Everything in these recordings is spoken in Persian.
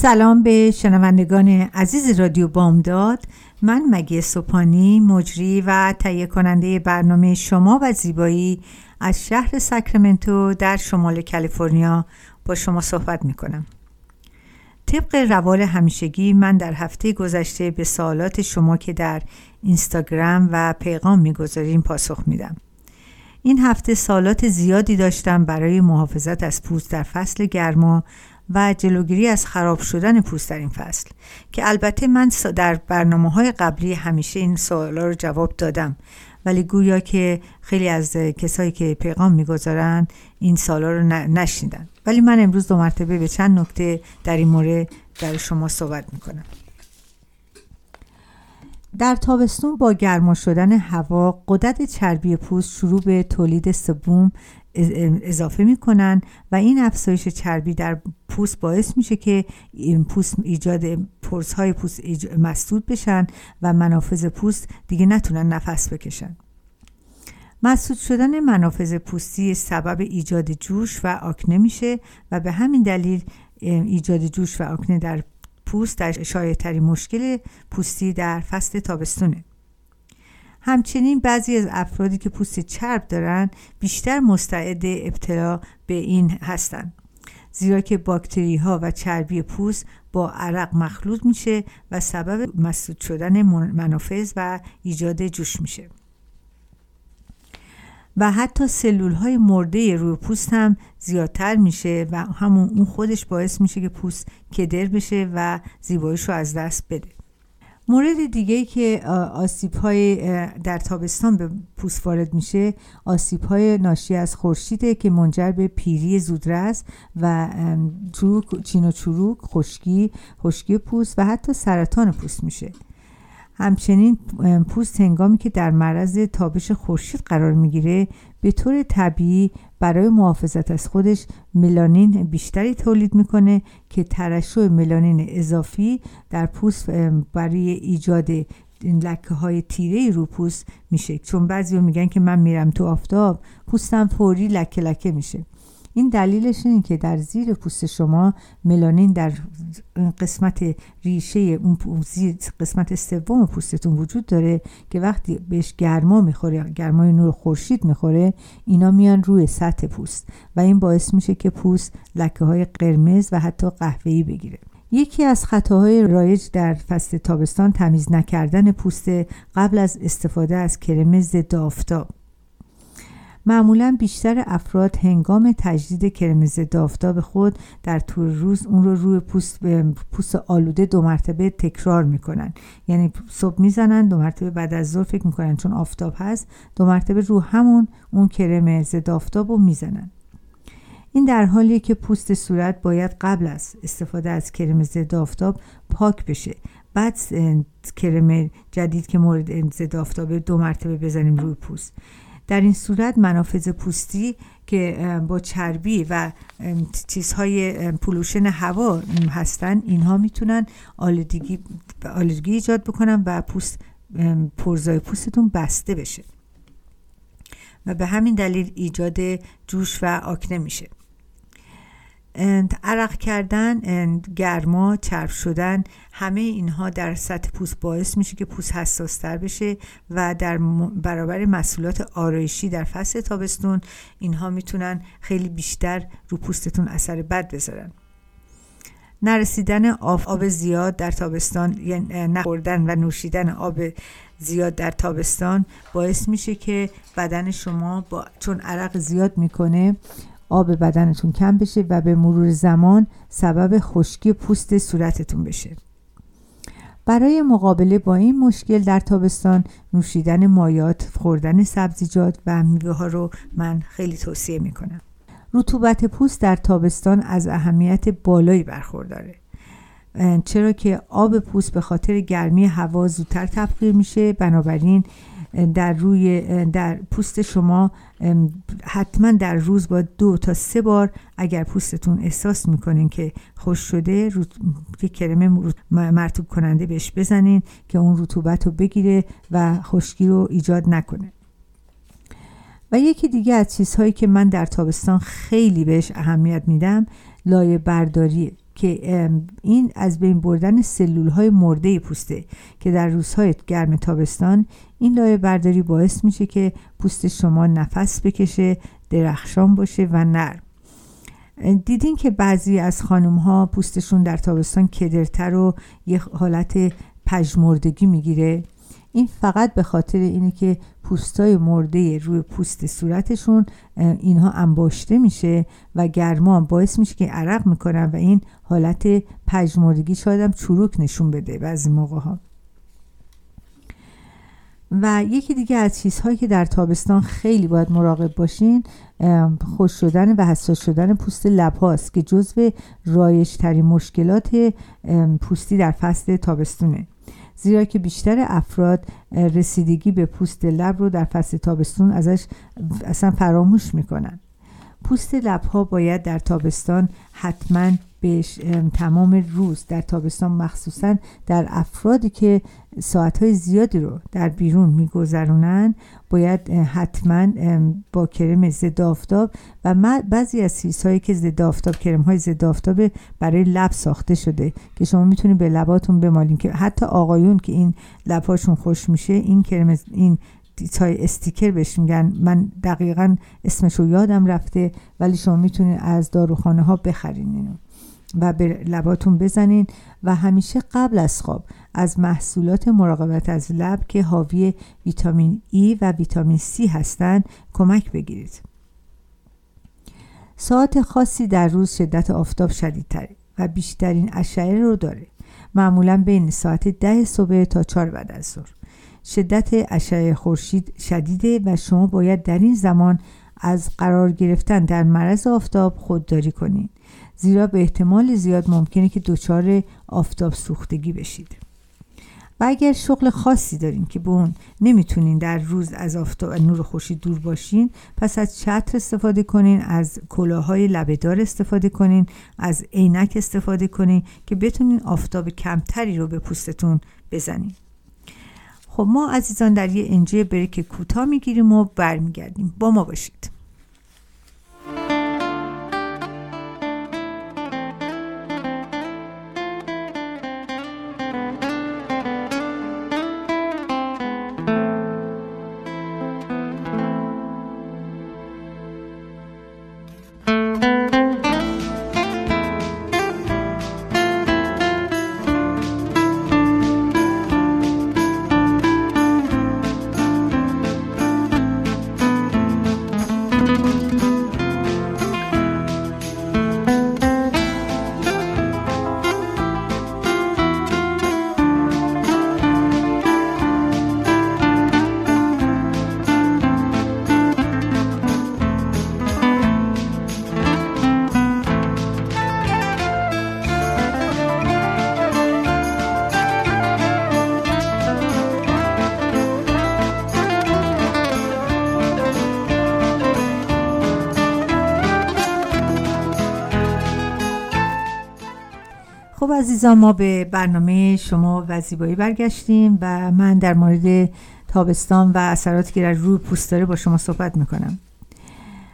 سلام به شنوندگان عزیز رادیو بامداد. من مگی سوپانی مجری و تهیه کننده برنامه شما و زیبایی از شهر ساکرامنتو در شمال کالیفرنیا با شما صحبت می کنم طبق روال همیشگی من در هفته گذشته به سوالات شما که در اینستاگرام و پیغام می‌گذاریم پاسخ میدم. این هفته سالات زیادی داشتم برای محافظت از پوست در فصل گرما و جلوگیری از خراب شدن پوست در این فصل. که البته من در برنامه های قبلی همیشه این سوالا رو جواب دادم. ولی گویا که خیلی از کسایی که پیغام می‌گذارن این سالا رو نشنیدن. ولی من امروز دو مرتبه به چند نکته در این مورد در شما صحبت می‌کنم. در تابستون با گرما شدن هوا قدرت چربی پوست شروع به تولید سبوم اضافه می‌کنن و این افزایش چربی در پوست باعث میشه که این پوست ایجاد پرس های پوست مسدود بشن و منافذ پوست دیگه نتونن نفس بکشن. مسدود شدن منافذ پوستی سبب ایجاد جوش و آکنه میشه و به همین دلیل ایجاد جوش و آکنه در پوست در شایع مشکل پوستی در فصل تابستونه. همچنین بعضی از افرادی که پوست چرب دارند بیشتر مستعد ابتلا به این هستند زیرا که باکتری ها و چربی پوست با عرق مخلوط میشه و سبب مسدود شدن منافذ و ایجاد جوش میشه. و حتی سلول های مرده روی پوست هم زیادتر میشه و همون اون خودش باعث میشه که پوست کدر بشه و زیباییش رو از دست بده. مورد دیگه که آسیب های در تابستان به پوست وارد میشه آسیب های ناشی از خورشیده که منجر به پیری زودرس و چروک چین و چروک خشکی خشکی پوست و حتی سرطان پوست میشه. همچنین پوست هنگامی که در معرض تابش خورشید قرار می‌گیره به طور طبیعی برای محافظت از خودش ملانین بیشتری تولید می‌کنه که ترشح ملانین اضافی در پوست برای ایجاد این لکه های تیره رو پوست میشه. چون بعضی میگن که من میرم تو آفتاب پوستم فوری لکه لکه میشه. این دلیلش اینه که در زیر پوست شما ملانین در قسمت ریشه اون قسمت سوم پوستتون وجود داره که وقتی بهش گرما می‌خوره گرمای نور خورشید می‌خوره اینا میان روی سطح پوست و این باعث میشه که پوست لکه های قرمز و حتی قهوه‌ای بگیره. یکی از خطاهای رایج در فصل تابستان تمیز نکردن پوست قبل از استفاده از کرم ضد آفتاب معمولا بیشتر افراد هنگام تجدید کرم ضد آفتاب خود در طول روز اون رو روی پوست, پوست آلوده دو مرتبه تکرار می‌کنن. یعنی صبح می‌زنن دو مرتبه بعد از ظهر فکر می‌کنن چون آفتاب هست دو مرتبه رو همون اون کرم ضد آفتاب رو می‌زنن. این در حالیه که پوست صورت باید قبل از استفاده از کرم ضد آفتاب پاک بشه. بعد کرم جدید که مورد ضد آفتاب دو مرتبه بزنیم روی پوست. در این صورت منافذ پوستی که با چربی و چیزهای پولوشن هوا هستن اینها می‌تونن آلودگی آلودگی ایجاد بکنن و پوست پرزای پوستتون بسته بشه. و به همین دلیل ایجاد جوش و آکنه میشه. عرق کردن گرما چرب شدن همه اینها در سطح پوست باعث میشه که پوست حساستر بشه و در برابر مسئولات آرایشی در فصل تابستون اینها می‌تونن خیلی بیشتر رو پوستتون اثر بد بذارن. نرسیدن آب, آب زیاد در تابستان یعنی نخوردن و نوشیدن آب زیاد در تابستان باعث میشه که بدن شما با چون عرق زیاد می‌کنه آب بدنتون کم بشه و به مرور زمان سبب خشکی پوست صورتتون بشه. برای مقابله با این مشکل در تابستان نوشیدن مایات خوردن سبزیجات و میوه ها رو من خیلی توصیه می‌کنم. رطوبت پوست در تابستان از اهمیت بالایی برخورداره. چرا که آب پوست به خاطر گرمی هوا زودتر تبخیر میشه. بنابراین در روی در پوست شما حتما در روز با دو تا سه بار اگر پوستتون احساس می‌کنین که خوش شده یک کرم مرتوب کننده بهش بزنین که اون رطوبت رو بگیره و خشکی رو ایجاد نکنه. و یکی دیگه از چیزهایی که من در تابستان خیلی بهش اهمیت میدم لایه برداریه که این از بین بردن سلول های مرده پوسته که در روزهای گرم تابستان این لایه برداری باعث میشه که پوست شما نفس بکشه درخشان باشه و نرم. دیدین که بعضی از خانم ها پوستشون در تابستان کدرتر و یه حالت پژمردگی می‌گیره؟ این فقط به خاطر اینه که پوستای مرده روی پوست صورتشون اینها انباشته میشه و گرما باعث میشه که عرق می‌کنن و این حالت پژمردگی شاید هم چروک نشون بده بعضی موقع ها و یکی دیگه از چیزهایی که در تابستان خیلی باید مراقب باشین خوش شدن و حساس شدن پوست لب هاست که جزو رایج ترین مشکلات پوستی در فصل تابستونه. زیرا که بیشتر افراد رسیدگی به پوست لب رو در فصل تابستون ازش اصلا فراموش می‌کنن. پوست لب ها باید در تابستان حتما به تمام روز در تابستان مخصوصا در افرادی که ساعتهای زیادی رو در بیرون میگذرونن باید حتما با کرم ضد آفتاب و بعضی از سیسهایی که ضد آفتاب کرم های ضد آفتاب برای لب ساخته شده که شما می‌تونید به لباتون بمالین که حتی آقایون که این لبهاشون خوش میشه این کرم این تای استیکر بهش میگن من دقیقا اسمشو یادم رفته ولی شما می‌تونید از داروخانه ها بخرین اینو و به لباتون بزنین و همیشه قبل از خواب از محصولات مراقبت از لب که حاوی ویتامین ای و ویتامین C هستند کمک بگیرید. ساعت خاصی در روز شدت آفتاب شدیدتره و بیشترین اشعه رو داره. معمولا بین ساعت ده صبح تا چهار بعد از ظهر. شدت اشعه خورشید شدیده و شما باید در این زمان از قرار گرفتن در معرض آفتاب خودداری کنید زیرا به احتمال زیاد ممکنه که دچار آفتاب سوختگی بشید. و اگر شغل خاصی دارین که به اون نمی‌تونین در روز از آفتاب نور خورشید دور باشین پس از چتر استفاده کنین از کلاهای لبهدار استفاده کنین از عینک استفاده کنین که بتونین آفتاب کمتری رو به پوستتون بزنین. خب ما عزیزان در یه انجه بریک کوتاه می‌گیریم و برمیگردیم. با ما باشید. عزیزان ما به برنامه شما و زیبایی برگشتیم و من در مورد تابستان و اثراتی که در روی پوست داره با شما صحبت می‌کنم.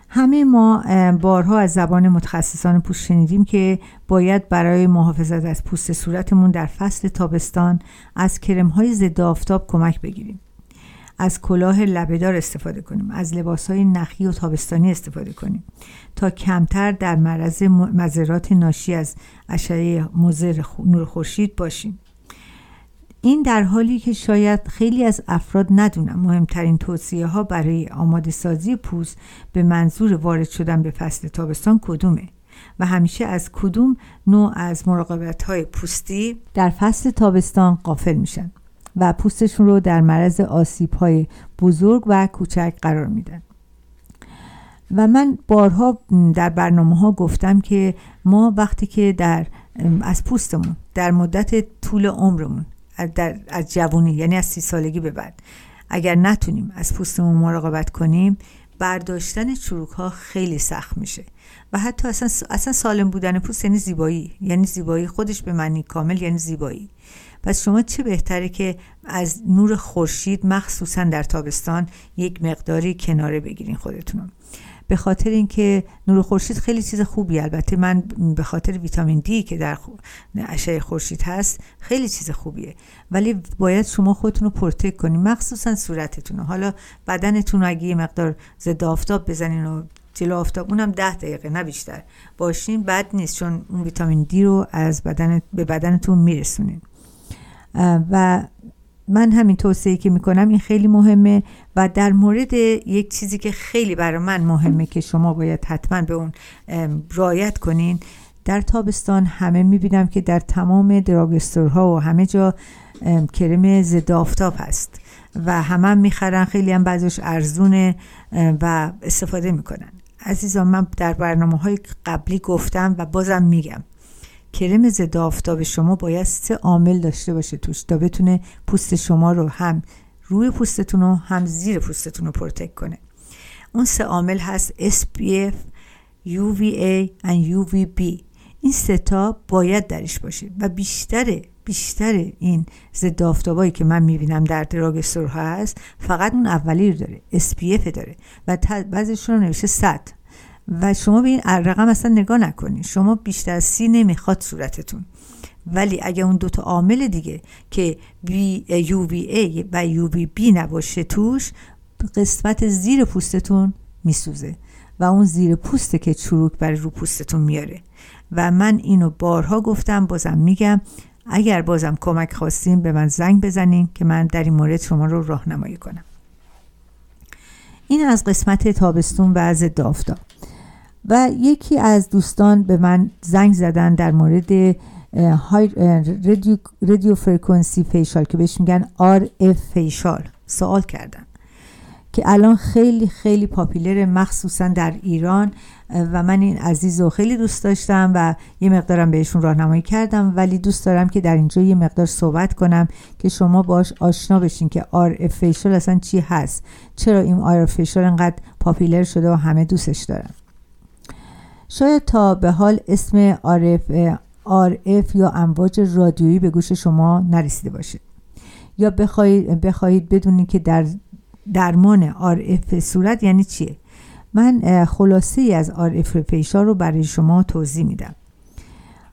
همه ما بارها از زبان متخصصان پوست شنیدیم که باید برای محافظت از پوست صورتمون در فصل تابستان از کرم های ضد آفتاب کمک بگیریم. از کلاه لبهدار استفاده کنیم از لباس های نخی و تابستانی استفاده کنیم تا کمتر در معرض مذرات ناشی از اشعه مضر نور خورشید باشیم. این در حالی که شاید خیلی از افراد ندونن مهمترین توصیه ها برای آماده سازی پوست به منظور وارد شدن به فصل تابستان کدومه و همیشه از کدوم نوع از مراقبت های پوستی در فصل تابستان قافل میشن؟ و پوستشون رو در معرض آسیب های بزرگ و کوچک قرار میدن. و من بارها در برنامه ها گفتم که ما وقتی که در از پوستمون در مدت طول عمرمون در از جوانی یعنی از سی سالگی به بعد اگر نتونیم از پوستمون مراقبت کنیم برداشتن چروک ها خیلی سخت میشه. و حتی اصلا, اصلا سالم بودن پوست یعنی زیبایی یعنی زیبایی خودش به معنی کامل یعنی زیبایی. پس شما چه بهتره که از نور خورشید مخصوصا در تابستان یک مقداری کناره بگیرین خودتون به خاطر اینکه نور خورشید خیلی چیز خوبی البته من به خاطر ویتامین دی که در اشعه خورشید هست خیلی چیز خوبیه. ولی باید شما خودتون رو پرتک کنین مخصوصا صورتتون حالا بدنتون رو اگه مقدار ضد آفتاب بزنین و جلو آفتاب اونم ده دقیقه نه بیشتر. باشین بد نیست چون اون ویتامین دی رو از بدن به بدنتون میرسونین. و من همین توصیه که می‌کنم این خیلی مهمه و در مورد یک چیزی که خیلی برای من مهمه که شما باید حتما به اون رایت کنین در تابستان همه می‌بینم که در تمام دراگستورها و همه جا کرم ضد آفتاب هست و همه هم می‌خرن خیلی هم بعضش ارزونه و استفاده می‌کنن. عزیزان من در برنامه های قبلی گفتم و بازم میگم کرم ضد آفتاب شما باید سه عامل داشته باشه توش تا بتونه پوست شما رو هم روی پوستتون رو هم زیر پوستتون رو پروتک کنه. اون سه عامل هست SPF UVA و UVB این ستا باید درش باشه و بیشتر بیشتر این ضد آفتابایی که من می‌بینم در دراگ هست فقط اون اولی رو داره SPF داره و بعضیشون رو نوشته 100 و شما به این رقم اصلا نگاه نکنید شما بیشتر از سی نمی‌خواد صورتتون. ولی اگه اون دوتا عامل دیگه که UVA و UVB نباشه توش قسمت زیر پوستتون میسوزه و اون زیر پوسته که چروک برای رو پوستتون میاره. و من اینو بارها گفتم بازم میگم اگر بازم کمک خواستیم به من زنگ بزنین که من در این مورد شما رو راهنمایی کنم. این از قسمت تابستون و از آفتاب و یکی از دوستان به من زنگ زدن در مورد رادیو, رادیو فرکانسی فیشال که بهش میگن RF فیشال سوال کردن که الان خیلی خیلی پاپیلر مخصوصا در ایران و من این عزیز رو خیلی دوست داشتم و یه مقدارم بهشون راهنمایی کردم ولی دوست دارم که در اینجا یه مقدار صحبت کنم که شما باش آشنا بشین که RF فیشال اصلا چی هست؟ چرا این RF فیشال انقدر پاپیلر شده و همه دوستش دارن؟ شاید تا به حال اسم RF, RF یا امواج رادیویی به گوش شما نرسیده باشه. یا بخواهید, بخواهید بدونید که در درمان RF صورت یعنی چیه. من خلاصه ای از RF فیشار رو برای شما توضیح میدم.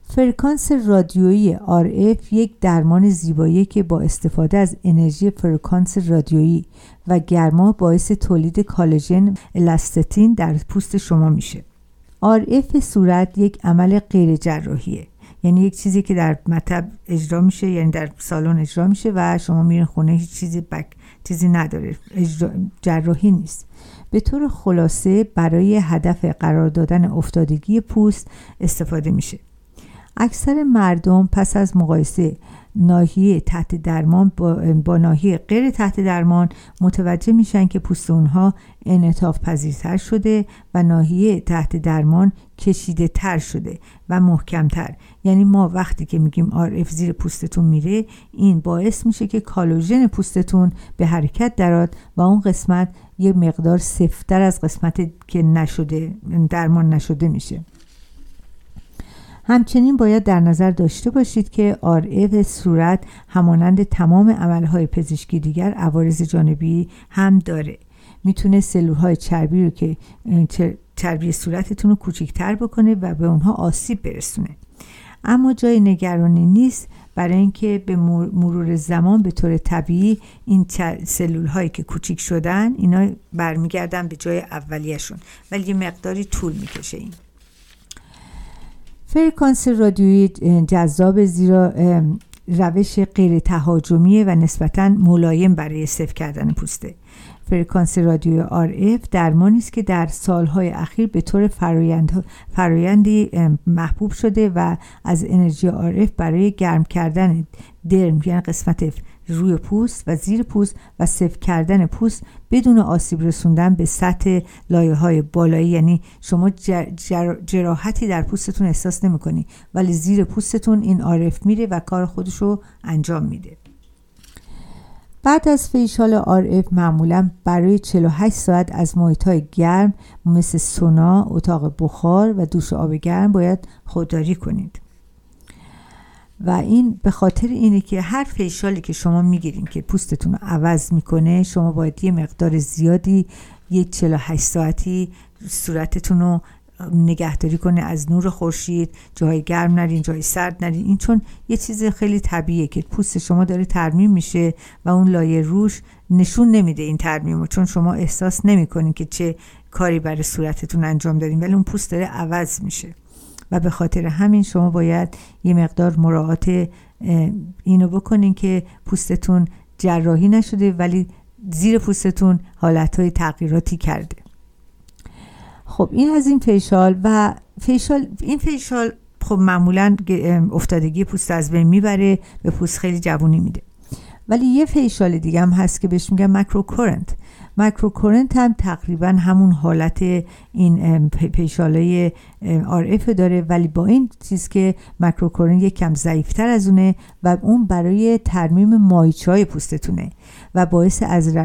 فرکانس رادیویی RF یک درمان زیبایی که با استفاده از انرژی فرکانس رادیویی و گرما باعث تولید کالژن الاستتین در پوست شما میشه. RF صورت یک عمل غیر جراحیه یعنی یک چیزی که در مطب اجرا میشه یعنی در سالن اجرا میشه و شما میرین خونه هیچ چیزی بک چیزی نداره. جراحی نیست. به طور خلاصه برای هدف قرار دادن افتادگی پوست استفاده میشه. اکثر مردم پس از مقایسه ناحیه تحت درمان با, با ناحیه غیر تحت درمان متوجه میشن که پوست اونها انعطاف پذیرتر شده و ناحیه تحت درمان کشیده تر شده و محکمتر. یعنی ما وقتی که میگیم آر زیر پوستتون میره این باعث میشه که کالوژن پوستتون به حرکت دراد و اون قسمت یه مقدار سفتر از قسمت که نشده درمان نشده میشه. همچنین باید در نظر داشته باشید که آر صورت همانند تمام عملهای پزشکی دیگر عوارض جانبی هم داره. می‌تونه سلولهای چربی رو که چربی صورتتون رو کوچیکتر بکنه و به اونها آسیب برسونه. اما جای نگرانی نیست برای اینکه به مرور زمان به طور طبیعی این سلول هایی که کوچیک شدن اینا برمیگردن به جای اولیشون ولی یه مقداری طول می‌کشه این. فرکانس رادیویی جذاب زیرا روش غیر تهاجمیه و نسبتا ملایم برای صفر کردن پوسته. فرکانس رادیوی RF درمانی است که در سالهای اخیر به طور فرایند فرایندی محبوب شده و از انرژی RF برای گرم کردن درم یعنی قسمت روی پوست و زیر پوست و سفت کردن پوست بدون آسیب رسوندن به سطح لایه های بالایی. یعنی شما جراحتی در پوستتون احساس نمی‌کنی ولی زیر پوستتون این آرف میره و کار خودش رو انجام میده. بعد از فیشال آر اف معمولا برای 48 ساعت از محیط های گرم مثل سونا، اتاق بخار و دوش آب گرم باید خودداری کنید. و این به خاطر اینه که هر فیشالی که شما می‌گیرین که پوستتون رو عوض می‌کنه شما باید یه مقدار زیادی یک 48 ساعتی صورتتون رو نگهداری کنه از نور خورشید جای گرم نرین جای سرد نرین. این چون یه چیز خیلی طبیعیه که پوست شما داره ترمیم میشه و اون لایه روش نشون نمیده این ترمیم رو چون شما احساس نمی‌کنین که چه کاری برای صورتتون انجام دارین ولی اون پوست داره عوض میشه. و به خاطر همین شما باید یه مقدار مراعات اینو بکنین که پوستتون جراحی نشده ولی زیر پوستتون حالتهای تغییراتی کرده. خب این از این facial و facial این facial خب معمولا افتادگی پوست از بین می‌بره به پوست خیلی جوونی میده. ولی یه facial دیگه هم هست که بهش میگن microcurrent microcurrent هم تقریبا همون حالت این facial ـه RF داره. ولی با این چیز که microcurrent یک کم ضعیفتر از اونه و اون برای ترمیم ماهیچه های پوستتونه. و باعث از,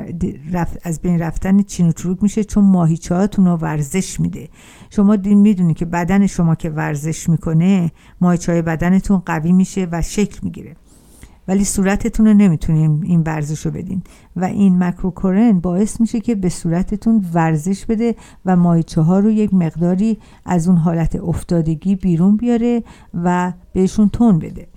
از بین رفتن چین و چروک میشه چون ماهیچه هاتون رو ورزش میده. شما می‌دونی که بدن شما که ورزش می‌کنه ماهیچه های بدنتون قوی میشه و شکل می‌گیره. ولی صورتتون رو نمی‌تونین این ورزش رو بدین. و این مکروکورن باعث میشه که به صورتتون ورزش بده و مایچه ها رو یک مقداری از اون حالت افتادگی بیرون بیاره و بهشون تون بده.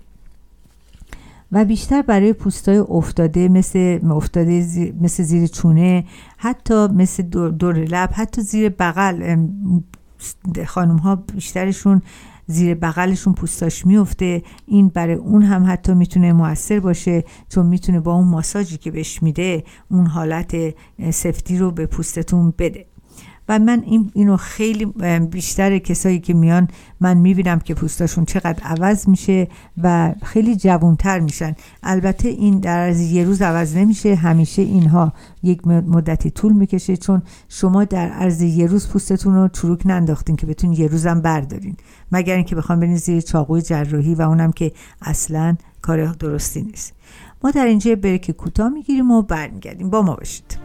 و بیشتر برای پوستای افتاده مثل افتاده مثل زیر چونه حتی مثل دور, لب حتی زیر بغل خانم ها بیشترشون زیر بغلشون پوستاش میفته این برای اون هم حتی می‌تونه موثر باشه چون می‌تونه با اون ماساژی که بهش میده اون حالت سفتی رو به پوستتون بده. و من این اینو خیلی بیشتر کسایی که میان من می‌بینم که پوستاشون چقدر عوض میشه و خیلی جوونتر میشن. البته این در از یه روز عوض نمیشه. همیشه اینها یک مدتی طول می‌کشه چون شما در عرض یه روز پوستتون رو چروک ننداختین که بتون یه روزم بردارین. مگر اینکه بخوام برین زیر چاقوی جراحی و اونم که اصلا کار درستی نیست. ما در اینجا بریک کوتاه می‌گیریم و برمیگردیم. با ما باشید.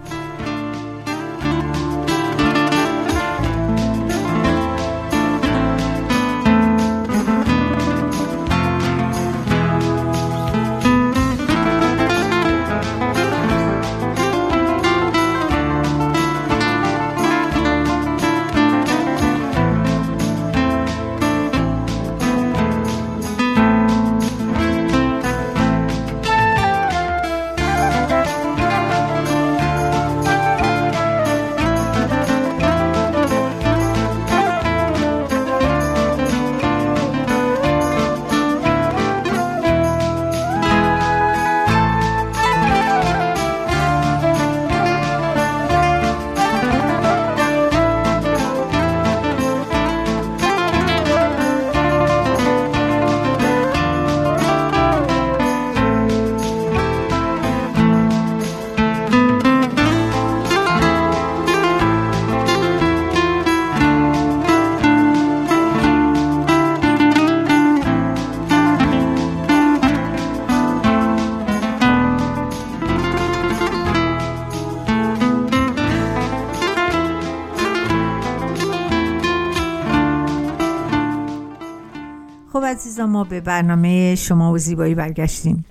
عزیزان ما به برنامه شما و زیبایی برگشتیم.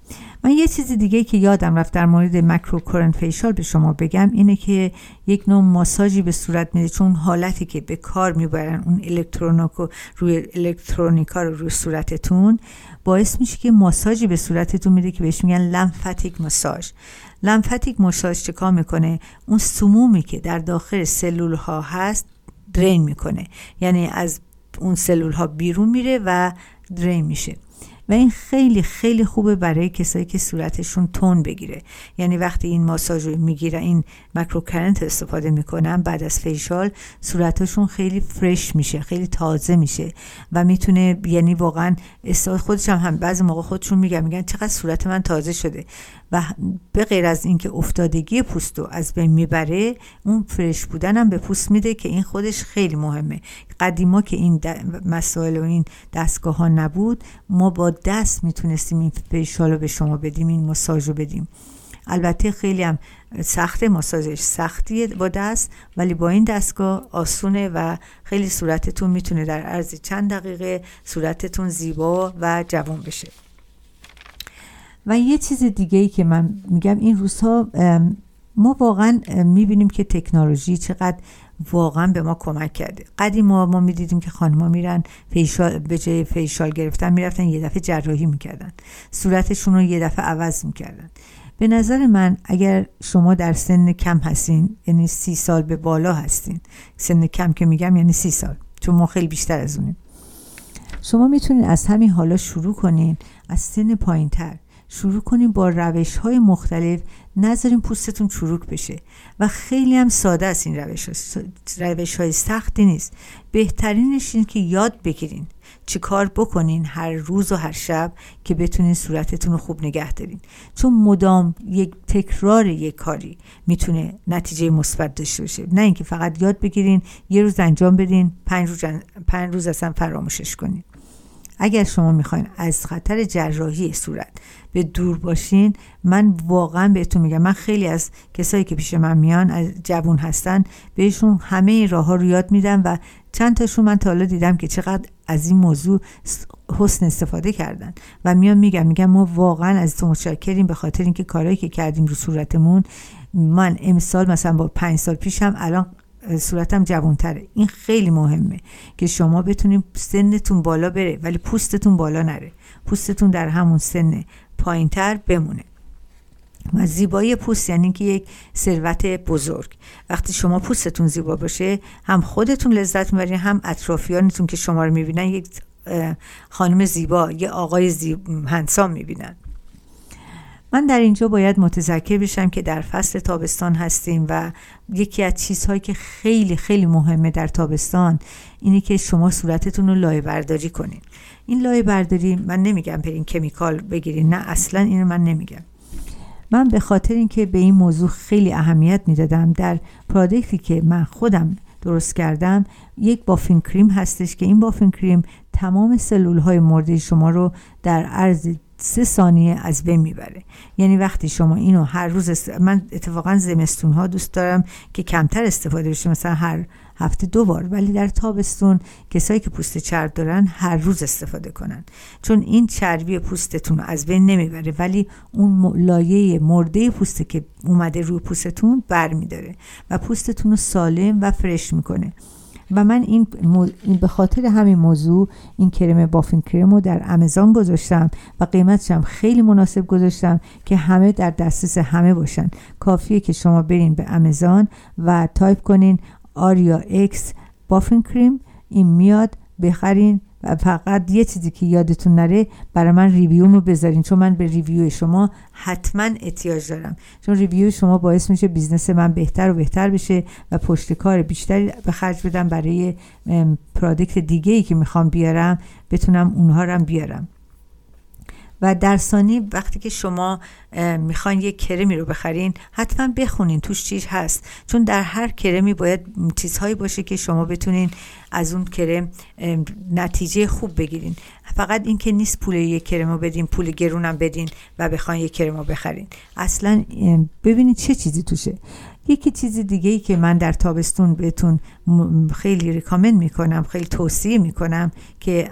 من یه چیز دیگه که یادم رفت در مورد مکرو فیشال به شما بگم اینه که یک نوع ماساژی به صورت میده چون حالتی که به کار می‌برن اون الکترونیکو روی الکترونیکا رو روی صورتتون باعث میشه که ماساژی به صورتتون میده که بهش میگن لمفاتیک ماساژ. لمفاتیک ماساژ چکار می‌کنه؟ اون سمومی که در داخل سلول ها هست درین می‌کنه. یعنی از اون سلول ها بیرون میره و درین میشه. و این خیلی خیلی خوبه برای کسایی که صورتشون تون بگیره. یعنی وقتی این ماساژ رو می‌گیره این مکروکرنت استفاده می‌کنن بعد از فیشال صورتشون خیلی فرش میشه خیلی تازه میشه و می‌تونه یعنی واقعا خودش هم, هم بعضی موقع خودشون میگن میگن چقدر صورت من تازه شده. و به غیر از اینکه افتادگی پوست رو از بین می‌بره اون فرش بودن هم به پوست میده که این خودش خیلی مهمه. قدیما که این مسائل و این دستگاه ها نبود ما با دست می‌تونستیم این فیشال رو به شما بدیم این ماساژ رو بدیم. البته خیلی هم سخت ماساژش. سختیه با دست ولی با این دستگاه آسونه و خیلی صورتتون می‌تونه در عرض چند دقیقه صورتتون زیبا و جوان بشه. و یه چیز دیگه ای که من میگم این روزها ما واقعا می‌بینیم که تکنولوژی چقدر واقعا به ما کمک کرده. قدیم ما ما می‌دیدیم که خانما میرن فیشال به جای فیشال گرفتن می‌رفتن یه دفعه جراحی می‌کردن. صورتشون رو یه دفعه عوض می‌کردن. به نظر من اگر شما در سن کم هستین یعنی سی سال به بالا هستین سن کم که میگم یعنی سی سال چون ما خیلی بیشتر از اونیم. شما می‌تونید از همین حالا شروع کنین از سن پایین تر شروع کنیم با روش های مختلف. نذاریم پوستتون چروک بشه. و خیلی هم ساده است این روش روش های سختی نیست. بهترینش این که یاد بگیرین چی کار بکنین هر روز و هر شب که بتونین صورتتون رو خوب نگه دارین. چون مدام یک تکرار یک کاری می‌تونه نتیجه مثبت داشته باشه. نه اینکه فقط یاد بگیرین یه روز انجام بدین پنج روز, پنج روز اصلا فراموشش کنین. اگر شما می‌خواین از خطر جراحی صورت به دور باشین من واقعا بهتون میگم من خیلی از کسایی که پیش من میان از جوون هستن بهشون همه این راه ها رو یاد میدم و چند تاشون من تا حالا دیدم که چقدر از این موضوع حسن استفاده کردن و میان میگم میگم ما واقعا از تو متشکریم به خاطر اینکه کارهایی که کردیم رو صورتمون من امسال مثلا با پنج سال پیشم الان صورتم جوانتره. این خیلی مهمه که شما بتونید سنتون بالا بره ولی پوستتون بالا نره. پوستتون در همون سن پایینتر بمونه. و زیبایی پوست یعنی که یک ثروت بزرگ. وقتی شما پوستتون زیبا باشه هم خودتون لذت می‌برین هم اطرافیانتون که شما رو می‌بینن یک خانم زیبا یه آقای زیب... هنسام می‌بینن. من در اینجا باید متذکر بشم که در فصل تابستان هستیم و یکی از چیزهایی که خیلی خیلی مهمه در تابستان اینه که شما صورتتون رو لایه برداری کنین. این لایه برداری من نمیگم برین کمیکال بگیرین نه اصلا اینو من نمیگم. من به خاطر اینکه به این موضوع خیلی اهمیت می‌دادم در پرادکتی که من خودم درست کردم یک بافین کریم هستش که این بافین کریم تمام سلول های مرده شما رو در عرض سه ثانیه از بین می‌بره. یعنی وقتی شما اینو هر روز من اتفاقا زمستون ها دوست دارم که کمتر استفاده بشه مثلا هر هفته دو بار ولی در تابستون کسایی که پوست چرب دارن هر روز استفاده کنن. چون این چربی پوستتون از بین نمی‌بره ولی اون لایه مرده پوسته که اومده روی پوستتون بر میداره و پوستتون رو سالم و فرش می‌کنه. و من این, به خاطر همین موضوع این کرم بافین کرم رو در آمازون گذاشتم و قیمتش هم خیلی مناسب گذاشتم که همه در دسترس همه باشن. کافیه که شما برین به آمازون و تایپ کنین Aria X buffing cream این میاد بخرین فقط یه چیزی که یادتون نره برای من review رو بذارین. چون من به review شما حتما احتیاج دارم. چون review شما باعث میشه business من بهتر و بهتر بشه و پشت کار بیشتری به خرج بدم برای پرادکت دیگه ای که می‌خوام بیارم بتونم اونها رو بیارم. و در ثانی وقتی که شما می‌خواین یک کرمی رو بخرین حتما بخونین توش چیز هست. چون در هر کرمی باید چیزهایی باشه که شما بتونین از اون کرم نتیجه خوب بگیرین. فقط این که نیست پول یک کرم رو بدین پول گرونم بدین و بخواین یک کرم رو بخرین. اصلا ببینید چه چیزی توشه. یکی چیز دیگه ای که من در تابستون بهتون خیلی ریکامند می‌کنم خیلی توصیه می‌کنم که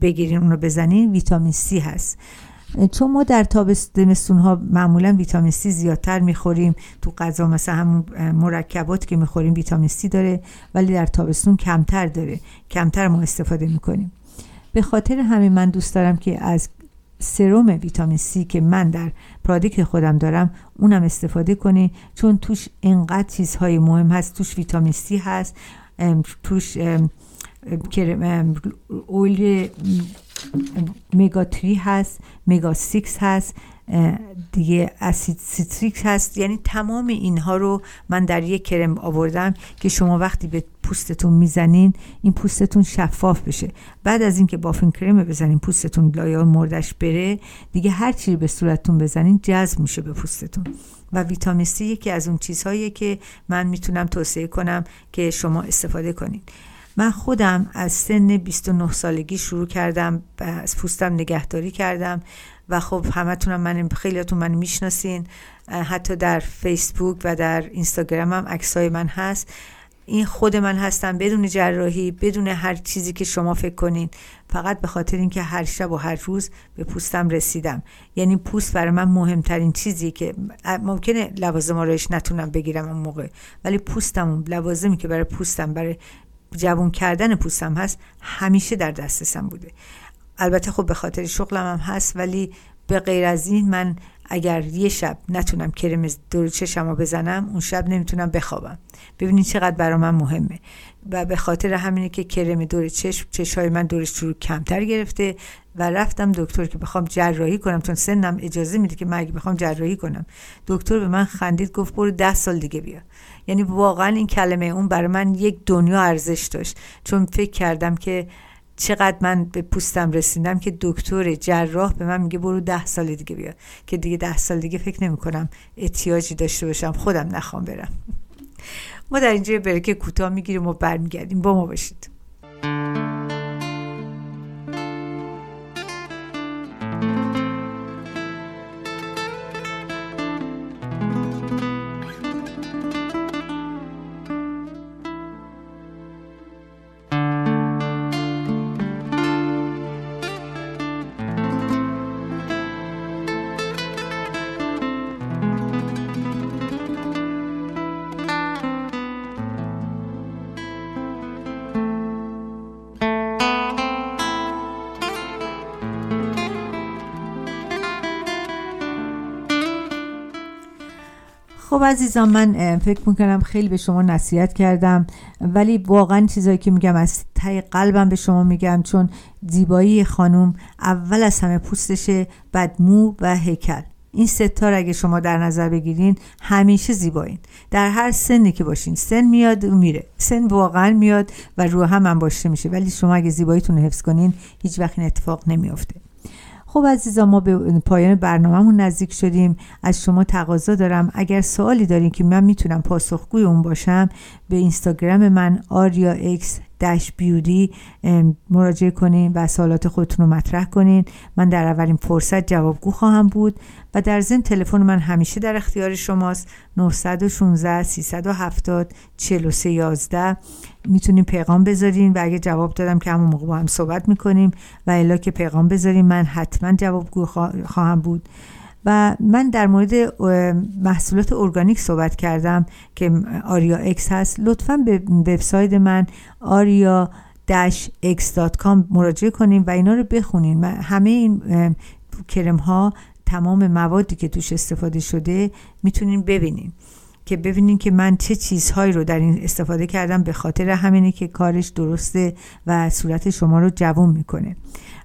بگیرین اونو بزنین ویتامین سی هست. چون ما در تابستون ها معمولا ویتامین سی زیادتر می‌خوریم تو غذا مثلا همون مرکبات که می‌خوریم ویتامین سی داره ولی در تابستون کمتر داره کمتر ما استفاده می‌کنیم. به خاطر همین من دوست دارم که از سروم ویتامین سی که من در product خودم دارم اونم استفاده کنی چون توش انقدر چیزهای مهم هست. توش ویتامین C هست توش oil omega three هست omega six هست. دیگه اسید سیتریک هست. یعنی تمام اینها رو من در یک کرم آوردم که شما وقتی به پوستتون می‌زنین این پوستتون شفاف بشه. بعد از اینکه buffing کرم بزنین پوستتون لایه مردش بره دیگه هر چی به صورتتون بزنین جذب میشه به پوستتون. و ویتامین C یکی از اون چیزهایی که من می‌تونم توصیه کنم که شما استفاده کنین من خودم از سن 29 سالگی شروع کردم از پوستم نگهداری کردم و خب همتونم من خیلیاتون من می‌شناسین. حتی در فیسبوک و در اینستاگرام هم عکسای من هست. این خود من هستم بدون جراحی بدون هر چیزی که شما فکر کنین. فقط به خاطر اینکه هر شب و هر روز به پوستم رسیدم. یعنی پوست برای من مهمترین چیزی که ممکنه لوازم آرایش نتونم بگیرم اون موقع. ولی پوستم لوازمی که برای پوستم برای جوون کردن پوستم هست همیشه در دسترسم بوده. البته خب به خاطر شغلم هم هست ولی به غیر از این من اگر یه شب نتونم کرم دور چشم رو بزنم اون شب نمی‌تونم بخوابم. ببینید چقدر برا من مهمه. و به خاطر همینه که کرم دور چشم چشهای من دورش رو کمتر گرفته و رفتم دکتر که بخوام جراحی کنم چون سنم اجازه میده که من اگه بخوام جراحی کنم. دکتر به من خندید گفت برو ده سال دیگه بیا. یعنی واقعا این کلمه اون برای من یک دنیا ارزش داشت. چون فکر کردم که چقدر من به پوستم رسیدم که دکتر جراح به من میگه برو ده سال دیگه بیا. که دیگه ده سال دیگه فکر نمی کنم احتیاجی داشته باشم خودم نخوام برم. ما در اینجا برکه کوتاه می‌گیریم و برمیگردیم. با ما باشید. خب عزیزان من فکر می‌کنم خیلی به شما نصیحت کردم ولی واقعا چیزایی که میگم از ته قلبم به شما میگم چون زیبایی خانوم اول از همه پوستشه بعد مو و هیکل. این ستار اگه شما در نظر بگیرین همیشه زیبایین. در هر سنی که باشین سن میاد و میره. سن واقعا میاد و رو هم هم باشه میشه. ولی شما اگه زیباییتون رو حفظ کنین هیچ وقت این اتفاق نمیافته. خب عزیزان ما به پایان برنامهمون نزدیک شدیم. از شما تقاضا دارم. اگر سوالی دارین که من می‌تونم پاسخگوی اون باشم به اینستاگرام من آریا اکس دش بیودی مراجعه کنین و سوالات خودتون رو مطرح کنین. من در اولین فرصت جوابگو خواهم بود و در ضمن تلفن من همیشه در اختیار شماست. 916 370 4311 می‌تونین پیغام بذارین و اگه جواب دادم که همون موقع با هم صحبت می‌کنیم و الا که پیغام بذارین من حتما جوابگو خواهم بود. و من در مورد محصولات ارگانیک صحبت کردم که آریا اکس هست. لطفا به وبسایت من آریا x.com مراجعه کنیم و اینا رو بخونین. همه این کرم ها تمام موادی که توش استفاده شده می‌تونین ببینین که ببینین که من چه چیزهایی رو در این استفاده کردم به خاطر همینه که کارش درسته و صورت شما رو جوون می‌کنه.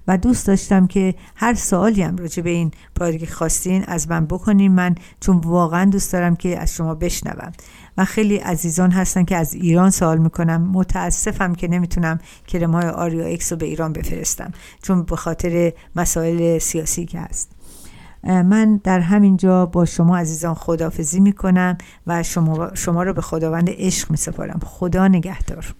و دوست داشتم که هر سوالی هم راجع به این پادکست خواستین از من بکنین. من چون واقعا دوست دارم که از شما بشنوم و خیلی عزیزان هستن که از ایران سوال می‌کنم متاسفم که نمی‌تونم کرم های آریا اکس رو به ایران بفرستم چون به خاطر مسائل سیاسی که هست. من در همین جا با شما عزیزان خدافزی می‌کنم و شما, شما رو به خداوند عشق میسپارم. خدا نگهدار.